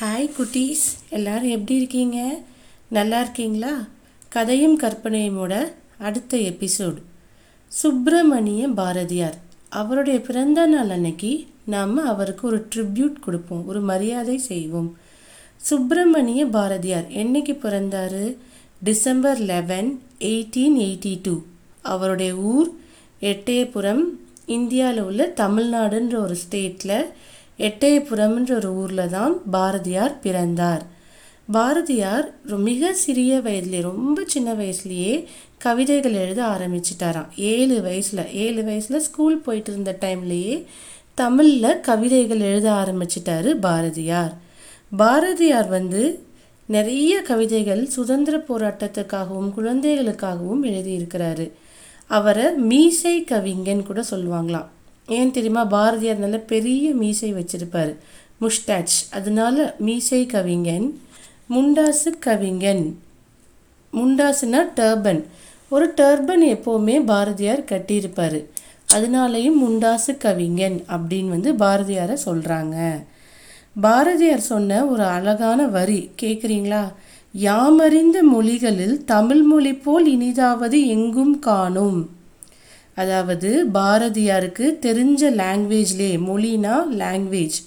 Hi குட்டீஸ். எல்லாரும் எப்படி இருக்கீங்க? நல்லா இருக்கீங்களா? கதையும் கற்பனையுமோட அடுத்த எபிசோடு சுப்பிரமணிய பாரதியார். அவருடைய பிறந்த நாள் அன்னைக்கு நாம் அவருக்கு ஒரு ட்ரிபியூட் கொடுப்போம். ஒரு மரியாதை செய்வோம். சுப்பிரமணிய பாரதியார் என்னைக்கு பிறந்தாரு? December eleven eighteen eighty two அவருடைய ஊர் எட்டயபுரம் இந்தியாவில் உள்ள தமிழ்நாடுன்ற ஒரு ஸ்டேட்டில் எட்டயபுரம்ன்ற ஒரு ஊரில் தான் பாரதியார் பிறந்தார். பாரதியார் ரொ- மிக சிறிய வயதிலே ரொம்ப சின்ன வயசுலேயே கவிதைகள் எழுத ஆரம்பிச்சிட்டாராம். ஏழு வயசில் ஏழு வயசில் ஸ்கூல் போயிட்டு இருந்த டைம்லேயே தமிழில் கவிதைகள் எழுத ஆரம்பிச்சிட்டாரு பாரதியார். பாரதியார் வந்து நிறைய கவிதைகள் சுதந்திர போராட்டத்துக்காகவும் குழந்தைகளுக்காகவும் எழுதியிருக்கிறாரு. அவரை மீசை கவிஞன் கூட சொல்லுவாங்களாம். ஏன் தெரியுமா? பாரதியார் நல்ல பெரிய மீசை வச்சிருப்பார். முஷ்டாச் அதனால மீசை கவிஞன் முண்டாசு கவிஞன். முண்டாசுனா டர்பன். ஒரு டர்பன் எப்போவுமே பாரதியார் கட்டியிருப்பார். அதனாலையும் முண்டாசு கவிஞன் அப்படின்னு வந்து பாரதியாரை சொல்கிறாங்க பாரதியார் சொன்ன ஒரு அழகான வரி கேட்குறீங்களா யாமறிந்த மொழிகளில் தமிழ் மொழி போல் இனிதாவது எங்கும் காணும். அதாவது பாரதியாருக்கு தெரிஞ்ச லாங்குவேஜ்லே மொழினா லாங்குவேஜ்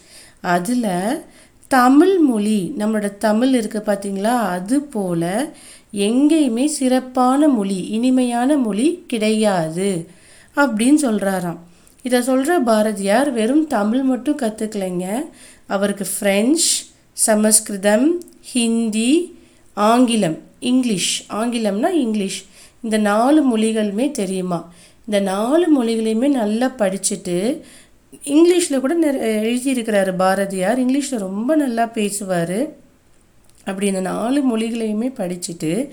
அதில் தமிழ் மொழி நம்மளோட தமிழ் இருக்கு பார்த்தீங்களா அது போல் எங்கேயுமே சிறப்பான மொழி இனிமையான மொழி கிடையாது அப்படின்னு சொல்கிறாராம் இதை சொல்கிற பாரதியார் வெறும் தமிழ் மட்டும் கற்றுக்கலைங்க அவருக்கு ஃப்ரெஞ்ச் சமஸ்கிருதம் ஹிந்தி ஆங்கிலம் இங்கிலீஷ் ஆங்கிலம்னா இங்கிலீஷ். இந்த நாலு மொழிகளுமே தெரியுமா? இந்த நாலு மொழிகளையுமே நல்லா படிச்சுட்டு இங்கிலீஷில் கூட நிற எழுதியிருக்கிறாரு பாரதியார். இங்கிலீஷில் ரொம்ப நல்லா பேசுவார். அப்படி இந்த நாலு மொழிகளையுமே படிச்சுட்டு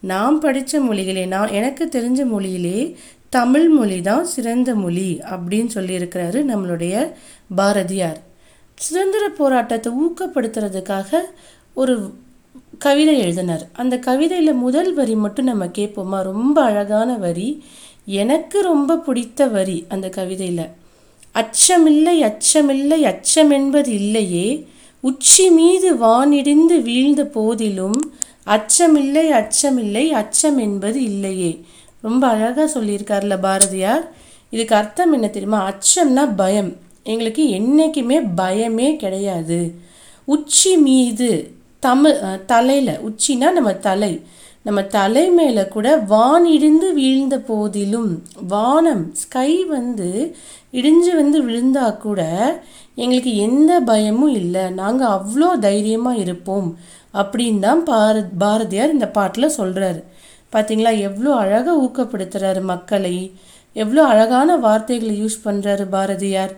நான் படித்த மொழிகளே நான் எனக்கு தெரிஞ்ச மொழியிலே தமிழ் மொழி தான் சிறந்த மொழி அப்படின்னு சொல்லியிருக்கிறாரு நம்மளுடைய பாரதியார். சுதந்திர போராட்டத்தை ஊக்கப்படுத்துறதுக்காக ஒரு கவிதை எழுதினார். அந்த கவிதையில் முதல் வரி மட்டும் நம்ம கேட்போமா? ரொம்ப அழகான வரி. எனக்கு ரொம்ப பிடித்த வரி அந்த கவிதையில். அச்சமில்லை அச்சமில்லை அச்சம் என்பது இல்லையே. உச்சி மீது வானிடிந்து வீழ்ந்த போதிலும் அச்சமில்லை அச்சமில்லை அச்சம் என்பது இல்லையே. ரொம்ப அழகாக சொல்லியிருக்கார்ல பாரதியார். இதுக்கு அர்த்தம் என்ன தெரியுமா? அச்சம்னா பயம். எங்களுக்கு என்றைக்குமே பயமே கிடையாது. உச்சி மீது தமிழ் தலையில் உச்சினா நம்ம தலை. நம்ம தலை மேலே கூட வான் இடிந்து வீழ்ந்த போதிலும் வானம் ஸ்கை வந்து இடிஞ்சு வந்து விழுந்தா கூட எங்களுக்கு எந்த பயமும் இல்லை. நாங்கள் அவ்வளோ தைரியமாக இருப்போம் அப்படின்னு தான் பார பாரதியார் இந்த பாட்டில் சொல்கிறாரு பார்த்தீங்களா எவ்வளோ அழகாக ஊக்கப்படுத்துகிறாரு மக்களை. எவ்வளோ அழகான வார்த்தைகளை யூஸ் பண்ணுறாரு பாரதியார்.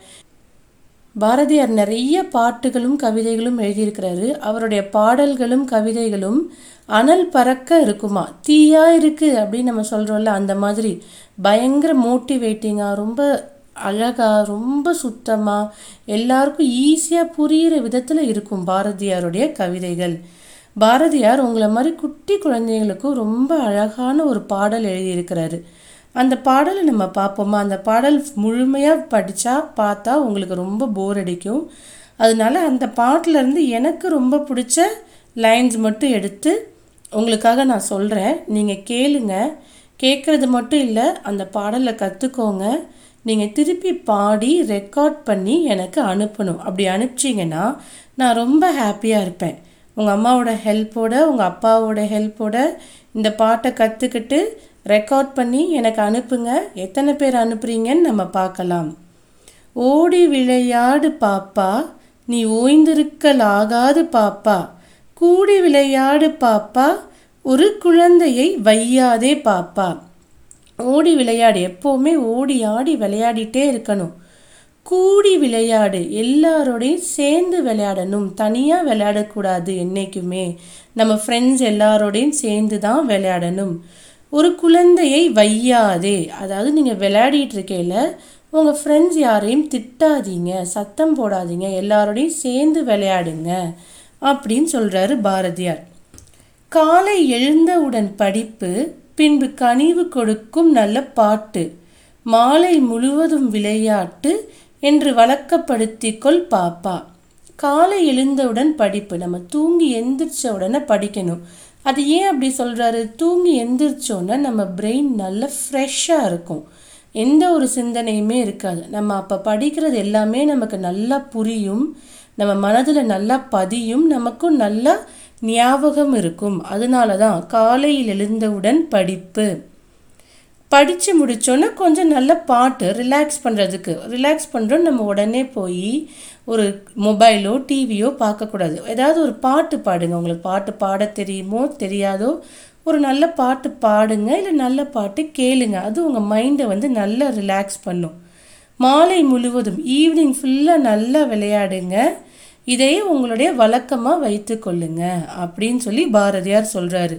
பாரதியார் நிறைய பாட்டுகளும் கவிதைகளும் எழுதியிருக்கிறாரு. அவருடைய பாடல்களும் கவிதைகளும் அனல் பறக்க இருக்குமா? தீயா இருக்குது அப்படின்னு நம்ம சொல்கிறோம்ல அந்த மாதிரி. பயங்கர மோட்டிவேட்டிங்காக ரொம்ப அழகாக ரொம்ப சுத்தமாக எல்லாருக்கும் ஈஸியாக புரிகிற விதத்தில் இருக்கும் பாரதியாருடைய கவிதைகள். பாரதியார் உங்களை மாதிரி குட்டி குழந்தைங்களுக்கும் ரொம்ப அழகான ஒரு பாடல் எழுதியிருக்கிறாரு. அந்த பாடலை நம்ம பார்ப்போமா? அந்த பாடல் முழுமையாக படித்தா பார்த்தா உங்களுக்கு ரொம்ப போர் அடிக்கும். அதனால அந்த பாட்டுல இருந்து எனக்கு ரொம்ப பிடிச்ச லைன்ஸ் மட்டும் எடுத்து உங்களுக்காக நான் சொல்கிறேன் நீங்கள் கேளுங்க. கேட்குறது மட்டும் இல்லை அந்த பாடலை கற்றுக்கோங்க நீங்கள் திருப்பி பாடி ரெக்கார்ட் பண்ணி எனக்கு அனுப்பணும். அப்படி அனுப்பிச்சிங்கன்னா நான் ரொம்ப ஹாப்பியாக இருப்பேன். உங்கள் அம்மாவோட ஹெல்ப்போட உங்கள் அப்பாவோட ஹெல்ப்போட இந்த பாட்டை கற்றுக்கிட்டு ரெக்கார்ட் பண்ணி எனக்கு அனுப்புங்க. எத்தனை பேர் அனுப்புறீங்கன்னு நம்ம பார்க்கலாம். ஓடி விளையாடு பாப்பா. நீ ஓய்ந்திருக்கலாகாது பாப்பா. கூடி விளையாடு பாப்பா ஒரு குழந்தையை வையாதே பாப்பா. ஓடி விளையாடு எப்போவுமே ஓடி ஆடி விளையாடிட்டே இருக்கணும். கூடி விளையாடு எல்லாரோடையும் சேர்ந்து விளையாடணும். தனியாக விளையாடக்கூடாது என்றைக்குமே நம்ம ஃப்ரெண்ட்ஸ் எல்லாரோடையும் சேர்ந்து தான் விளையாடணும். ஒரு குழந்தையை வையாதே. அதாவது நீங்கள் விளையாடிட்டு இருக்கையில் உங்கள் ஃப்ரெண்ட்ஸ் யாரையும் திட்டாதீங்க சத்தம் போடாதீங்க எல்லாரோடையும் சேர்ந்து விளையாடுங்க. அப்படின்னு சொல்கிறாரு பாரதியார். காலை எழுந்தவுடன் படிப்பு பின்பு கனிவு கொடுக்கும் நல்ல பாட்டு மாலை முழுவதும் விளையாட்டு என்று வழக்கப்படுத்தி கொள் பாப்பா. காலை எழுந்தவுடன் படிப்பு நம்ம தூங்கி எந்திரிச்ச உடனே படிக்கணும். அது ஏன் அப்படி சொல்கிறாரு தூங்கி எந்திரிச்சோன்னா நம்ம பிரெயின் நல்லா ஃப்ரெஷ்ஷாக இருக்கும். எந்த ஒரு சிந்தனையுமே இருக்காது. நம்ம அப்போ படிக்கிறது எல்லாமே நமக்கு நல்லா புரியும். நம்ம மனதில் நல்லா பதியும் நமக்கும் நல்லா ஞாபகம் இருக்கும். அதனால தான் காலையில் எழுந்தவுடன் படிப்பு. படித்து முடித்தோன்னே கொஞ்சம் நல்ல பாட்டு ரிலாக்ஸ் பண்ணுறதுக்கு ரிலாக்ஸ் பண்ணுறோம் நம்ம உடனே போய் ஒரு மொபைலோ டிவியோ பார்க்கக்கூடாது. ஏதாவது ஒரு பாட்டு பாடுங்க. உங்களுக்கு பாட்டு பாட தெரியுமோ தெரியாதோ ஒரு நல்ல பாட்டு பாடுங்க. இல்லை நல்ல பாட்டு கேளுங்க. அது உங்கள் மைண்டை வந்து நல்லா ரிலாக்ஸ் பண்ணும். மாலை முழுவதும் ஈவினிங் ஃபுல்லாக நல்லா விளையாடுங்க. இதையே உங்களுடைய வழக்கமாக வைத்து கொள்ளுங்க அப்படின்னு சொல்லி பாரதியார் சொல்கிறாரு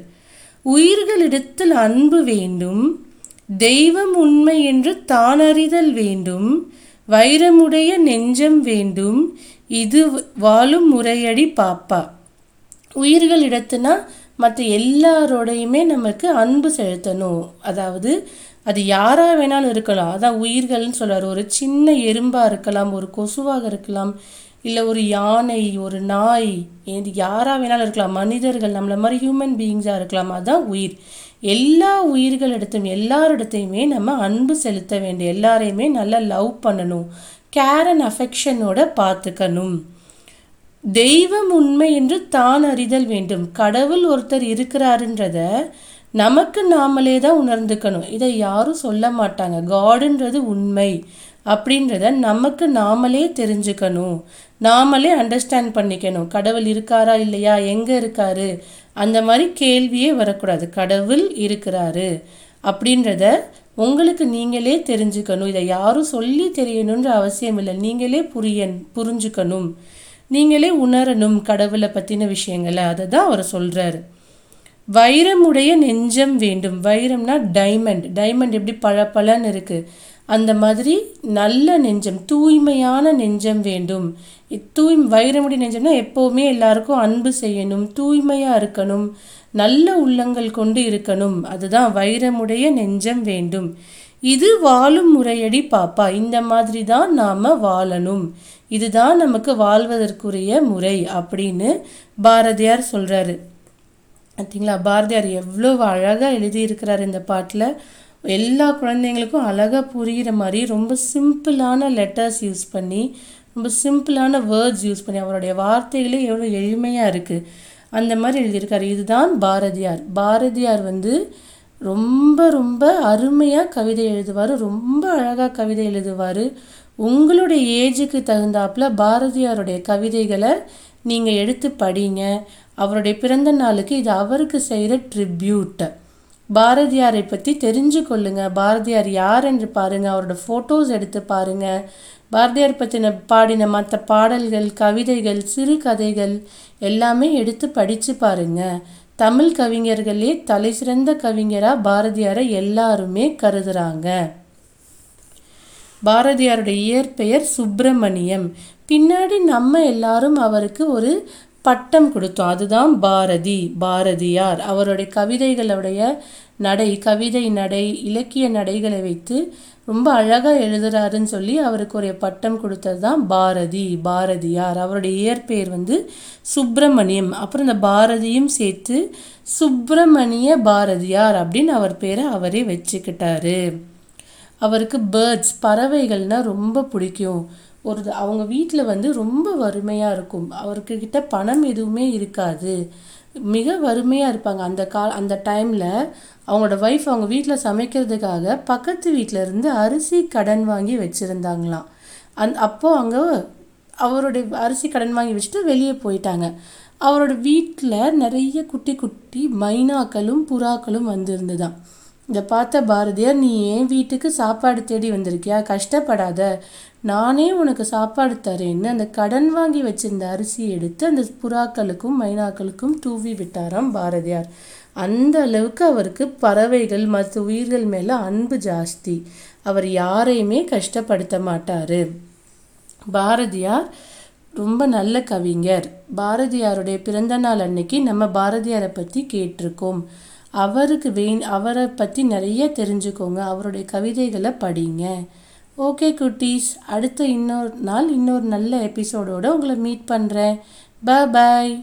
உயிர்களிடத்தில் அன்பு வேண்டும் தெய்வம் உண்மை என்று தானறிதல் வேண்டும் வைரமுடைய நெஞ்சம் வேண்டும் இது வாழும் முறையடி பாப்பா. உயிர்களிடத்துனா மற்ற எல்லாரோடையுமே நமக்கு அன்பு செலுத்தணும். அதாவது அது யாராக வேணாலும் இருக்கலாம். அதான் உயிர்கள்னு சொல்கிறார் ஒரு சின்ன எறும்பாக இருக்கலாம் ஒரு கொசுவாக இருக்கலாம். இல்லை ஒரு யானை ஒரு நாய் இது யாராக வேணாலும் இருக்கலாம். மனிதர்கள் நம்மளை மாதிரி ஹியூமன் பீயிங்ஸாக இருக்கலாம். அதுதான் உயிர். எல்லா உயிர்களிடத்தையும் எல்லாரிடத்தையுமே நம்ம அன்பு செலுத்த வேண்டிய எல்லாரையுமே நல்லா லவ் பண்ணணும். கேர் அண்ட் அஃபெக்ஷனோட பார்த்துக்கணும் தெய்வம் உண்மை என்று தான் அறிதல் வேண்டும். கடவுள் ஒருத்தர் இருக்கிறாருன்றத நமக்கு நாமளே தான் உணர்ந்துக்கணும். இதை யாரும் சொல்ல மாட்டாங்க. காடுன்றது உண்மை. அப்படின்றத நமக்கு நாமளே தெரிஞ்சுக்கணும். நாமளே அண்டர்ஸ்டாண்ட் பண்ணிக்கணும். கடவுள் இருக்காரா இல்லையா? எங்கே இருக்காரு? அந்த மாதிரி கேள்வியே வரக்கூடாது. கடவுள் இருக்கிறாரு அப்படின்றத உங்களுக்கு நீங்களே தெரிஞ்சுக்கணும். இதை யாரும் சொல்லி தெரியணுன்ற அவசியம் இல்லை. நீங்களே புரிய புரிஞ்சுக்கணும். நீங்களே உணரணும் கடவுளை பற்றின விஷயங்களை. அதை தான் அவர் சொல்கிறாரு வைரமுடைய நெஞ்சம் வேண்டும். வைரம்னா டைமண்ட் டைமண்ட் எப்படி பளபளன்னு இருக்குது அந்த மாதிரி நல்ல நெஞ்சம் தூய்மையான நெஞ்சம் வேண்டும். தூய் வைரமுடைய நெஞ்சம்னா எப்போவுமே எல்லாருக்கும் அன்பு செய்யணும் தூய்மையாக இருக்கணும் நல்ல உள்ளங்கள் கொண்டு இருக்கணும். அதுதான் வைரமுடைய நெஞ்சம் வேண்டும். இது வாழும் முறையடி பாப்பா. இந்த மாதிரி தான் நாம் வாழணும். இதுதான் நமக்கு வாழ்வதற்குரிய முறை அப்படின்னு பாரதியார் சொல்கிறாரு பார்த்தீங்களா பாரதியார் எவ்வளோ அழகாக எழுதியிருக்கிறார் இந்த பாட்டில். எல்லா குழந்தைங்களுக்கும் அழகாக புரிகிற மாதிரி ரொம்ப சிம்பிளான லெட்டர்ஸ் யூஸ் பண்ணி ரொம்ப சிம்பிளான வேர்ட்ஸ் யூஸ் பண்ணி அவருடைய வார்த்தைகளே எவ்வளோ எளிமையாக இருக்குது அந்த மாதிரி எழுதியிருக்காரு. இதுதான் பாரதியார். பாரதியார் வந்து ரொம்ப ரொம்ப அருமையாக கவிதை எழுதுவார். ரொம்ப அழகாக கவிதை எழுதுவார். உங்களுடைய ஏஜுக்கு தகுந்தாப்புல பாரதியாருடைய கவிதைகளை நீங்கள் எடுத்து படிங்க. அவருடைய பிறந்த நாளுக்கு இது அவருக்கு செய்கிற ட்ரிபியூட்டை பாரதியாரை பற்றி தெரிஞ்சு கொள்ளுங்க. பாரதியார் யார் என்று பாருங்கள் அவரோட ஃபோட்டோஸ் எடுத்து பாருங்கள் பாரதியார் பற்றின பாடின மற்ற பாடல்கள் கவிதைகள் சிறு கதைகள் எல்லாமே எடுத்து படித்து பாருங்கள் தமிழ் கவிஞர்களே தலை சிறந்த கவிஞராக பாரதியாரை எல்லாருமே கருதுறாங்க. பாரதியாருடைய இயற்பெயர் சுப்பிரமணியம். பின்னாடி நம்ம எல்லாரும் அவருக்கு ஒரு பட்டம் கொடுத்தோம். அதுதான் பாரதி பாரதியார். அவருடைய கவிதைகளுடைய நடை கவிதை நடை இலக்கிய நடைகளை வைத்து ரொம்ப அழகாக எழுதுறாருன்னு சொல்லி அவருக்கு ஒரு பட்டம் கொடுத்தது தான் பாரதி பாரதியார். அவருடைய இயற்பெயர் வந்து சுப்பிரமணியம். அப்புறம் இந்த பாரதியும் சேர்த்து சுப்பிரமணிய பாரதியார் அப்படின்னு அவர் பேரை அவரே வச்சுக்கிட்டாரு. அவருக்கு பேர்ட்ஸ் பறவைகள்னால் ரொம்ப பிடிக்கும். ஒரு அவங்க வீட்டில் வந்து ரொம்ப வறுமையாக இருக்கும். அவருக்கு பணம் எதுவுமே இருக்காது. மிக வறுமையாக இருப்பாங்க. அந்த கால் அந்த டைமில் அவங்களோட ஒய்ஃப் அவங்க வீட்டில் சமைக்கிறதுக்காக பக்கத்து வீட்டில் இருந்து அரிசி கடன் வாங்கி வச்சுருந்தாங்களாம். அந் அப்போது அங்கே அவருடைய அரிசி கடன் வாங்கி வச்சுட்டு வெளியே போயிட்டாங்க. அவரோட வீட்டில் நிறைய குட்டி குட்டி மைனாக்களும் புறாக்களும் வந்திருந்துதான். இதை பார்த்த பாரதியார் நீ என் வீட்டுக்கு சாப்பாடு தேடி வந்திருக்கியா? கஷ்டப்படாத. நானே உனக்கு சாப்பாடு தரேன்னு அந்த கடன் வாங்கி வச்சிருந்த அரிசியை எடுத்து அந்த புறாக்களுக்கும் மைனாக்களுக்கும் தூவி விட்டாராம் பாரதியார். அந்த அளவுக்கு அவருக்கு பறவைகள் மற்ற உயிர்கள் மேலே அன்பு ஜாஸ்தி. அவர் யாரையுமே கஷ்டப்படுத்த மாட்டார். பாரதியார் ரொம்ப நல்ல கவிஞர். பாரதியாருடைய பிறந்த நாள் அன்னைக்கு நம்ம பாரதியாரை பற்றி கேட்டிருக்கோம். அவருக்கு வே அவரை பற்றி நிறைய தெரிஞ்சுக்கோங்க. அவருடைய கவிதைகளை படிங்க. ஓகே குட்டீஸ். அடுத்த இன்னொரு நாள் இன்னொரு நல்ல எபிசோடோடு உங்களை மீட் பண்ணுறேன் ப பாய்